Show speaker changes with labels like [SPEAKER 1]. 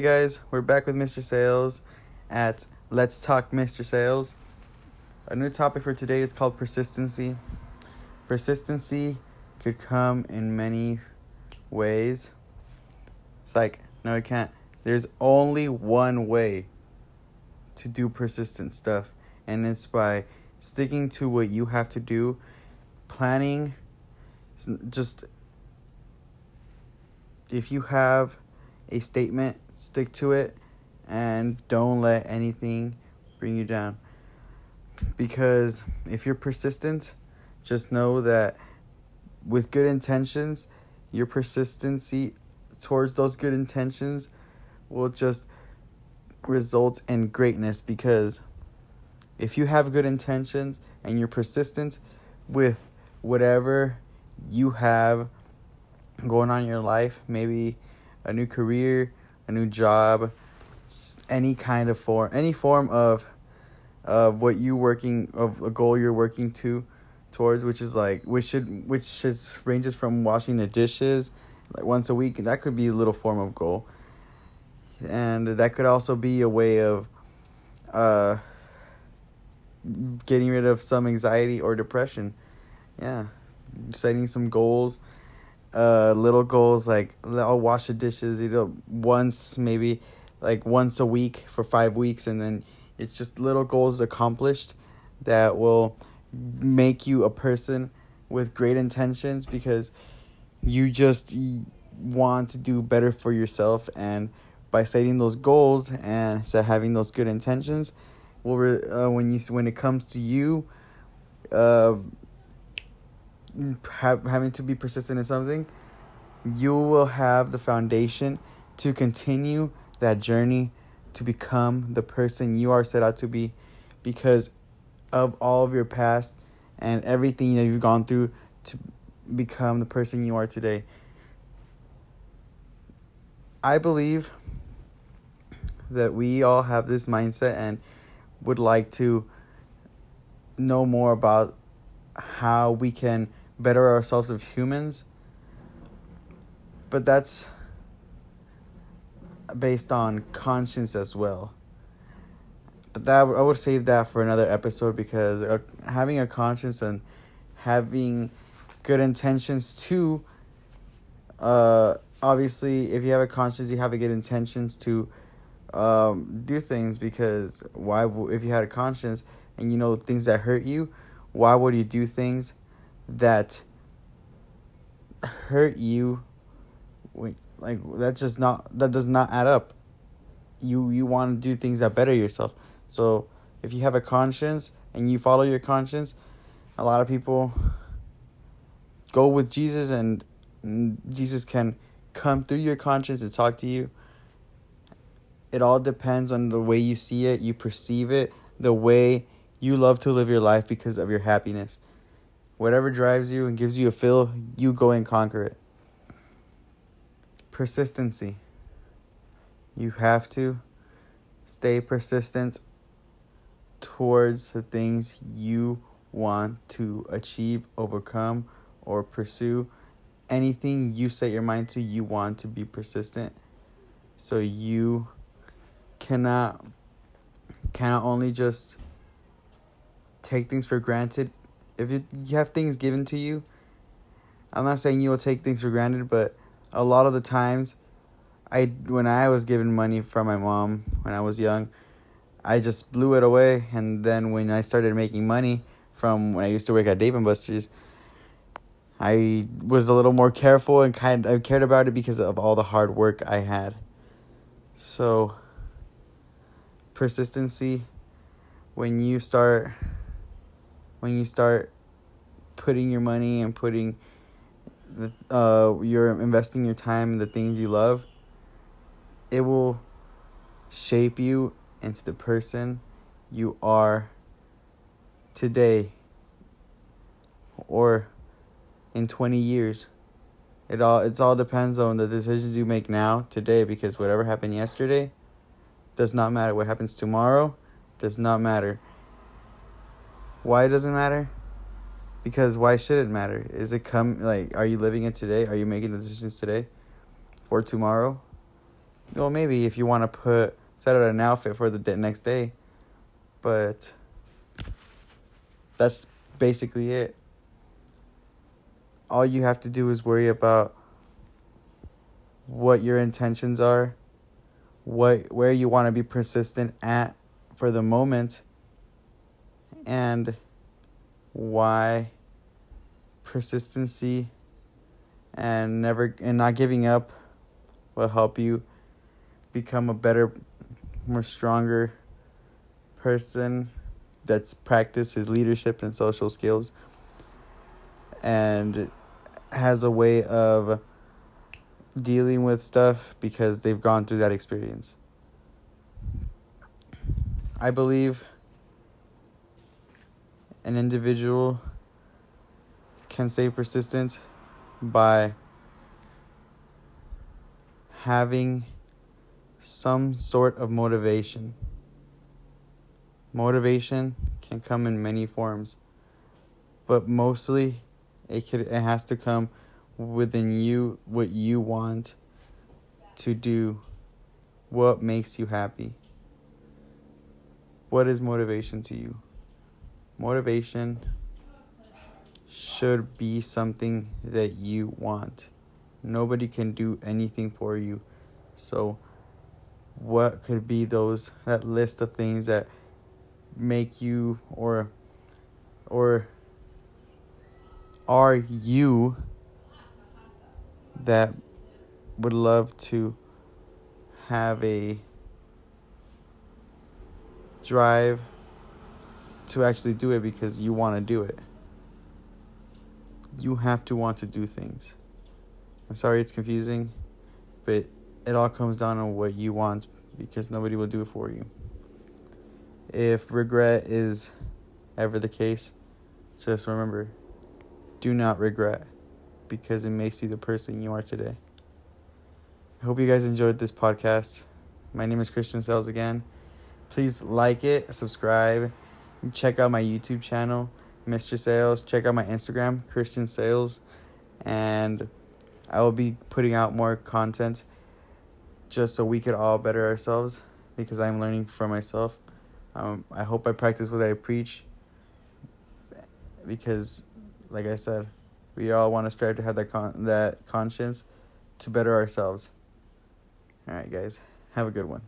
[SPEAKER 1] Hey guys, we're back with Mr. Sales at Let's Talk Mr. Sales. A new topic for today is called persistency. Persistency could come in many ways. It's like, no, it can't. There's only one way to do persistent stuff, and it's by sticking to what you have to do, planning, just if you have a statement, stick to it and don't let anything bring you down. Because if you're persistent, just know that with good intentions, your persistency towards those good intentions will just result in greatness because if you have good intentions and you're persistent with whatever you have going on in your life, maybe a new career, a new job, any kind of form, any form of of what you working of a goal you're working to towards, which is like which should which is ranges from washing the dishes like once a week. That could be a little form of goal, and that could also be a way of uh getting rid of some anxiety or depression. Yeah, setting some goals uh little goals like I'll wash the dishes know once maybe like once a week for 5 weeks and then it's just little goals accomplished that will make you a person with great intentions because you just want to do better for yourself and by setting those goals and so having those good intentions will uh, when you when it comes to you uh have, having to be persistent in something, you will have the foundation to continue that journey to become the person you are set out to be because of all of your past and everything that you've gone through to become the person you are today. I believe that we all have this mindset and would like to know more about how we can better ourselves as humans. But that's based on conscience as well. But that I would save that for another episode because uh, having a conscience and having good intentions too. Uh, obviously, if you have a conscience, you have a good intentions to um, do things because why? If you had a conscience and you know things that hurt you, why would you do things that hurt you like that's just not that does not add up. You you want to do things that better yourself. So if you have a conscience and you follow your conscience a lot of people go with jesus and jesus can come through your conscience and talk to you. It all depends on the way you see it you perceive it the way you love to live your life because of your happiness Whatever drives you and gives you a feel, you go and conquer it. Persistency. You have to stay persistent towards the things you want to achieve, overcome, or pursue. Anything you set your mind to, you want to be persistent. So you cannot cannot only just take things for granted if you, you have things given to you, I'm not saying you will take things for granted, but a lot of the times, I when I was given money from my mom when I was young, I just blew it away, and then when I started making money from when I used to work at Dave and Buster's, I was a little more careful and kind of cared about it because of all the hard work I had. So, persistency when you start when you start putting your money and putting the uh you're investing your time in the things you love it will shape you into the person you are today or in 20 years. It all it's all depends on the decisions you make now today because whatever happened yesterday does not matter. What happens tomorrow does not matter why does it matter? Because why should it matter? Is it come like are you living it today? Are you making the decisions today for tomorrow? well, maybe if you want to put set out an outfit for the next day, but that's basically it. All you have to do is worry about what your intentions are, what where you want to be persistent at for the moment, and why persistency and never and not giving up will help you become a better more stronger person that's practiced his leadership and social skills and has a way of dealing with stuff because they've gone through that experience. I believe an individual can stay persistent by having some sort of motivation. Motivation can come in many forms, but mostly it could it has to come within you what you want to do, what makes you happy. What is motivation to you? Motivation should be something that you want. Nobody can do anything for you. So what could be those that list of things that make you or or are you that would love to have a drive to actually do it because you want to do it. You have to want to do things. I'm sorry it's confusing, but it all comes down to what you want because nobody will do it for you. If regret is ever the case, just remember do not regret because it makes you the person you are today. I hope you guys enjoyed this podcast. My name is Christian Sales again. Please like it, subscribe, check out my YouTube channel, Mr. Sales. Check out my Instagram, Christian Sales, and I will be putting out more content just so we could all better ourselves because I'm learning for myself. Um, I hope I practice what I preach because, like I said, we all want to strive to have that con- that conscience to better ourselves. All right, guys, have a good one.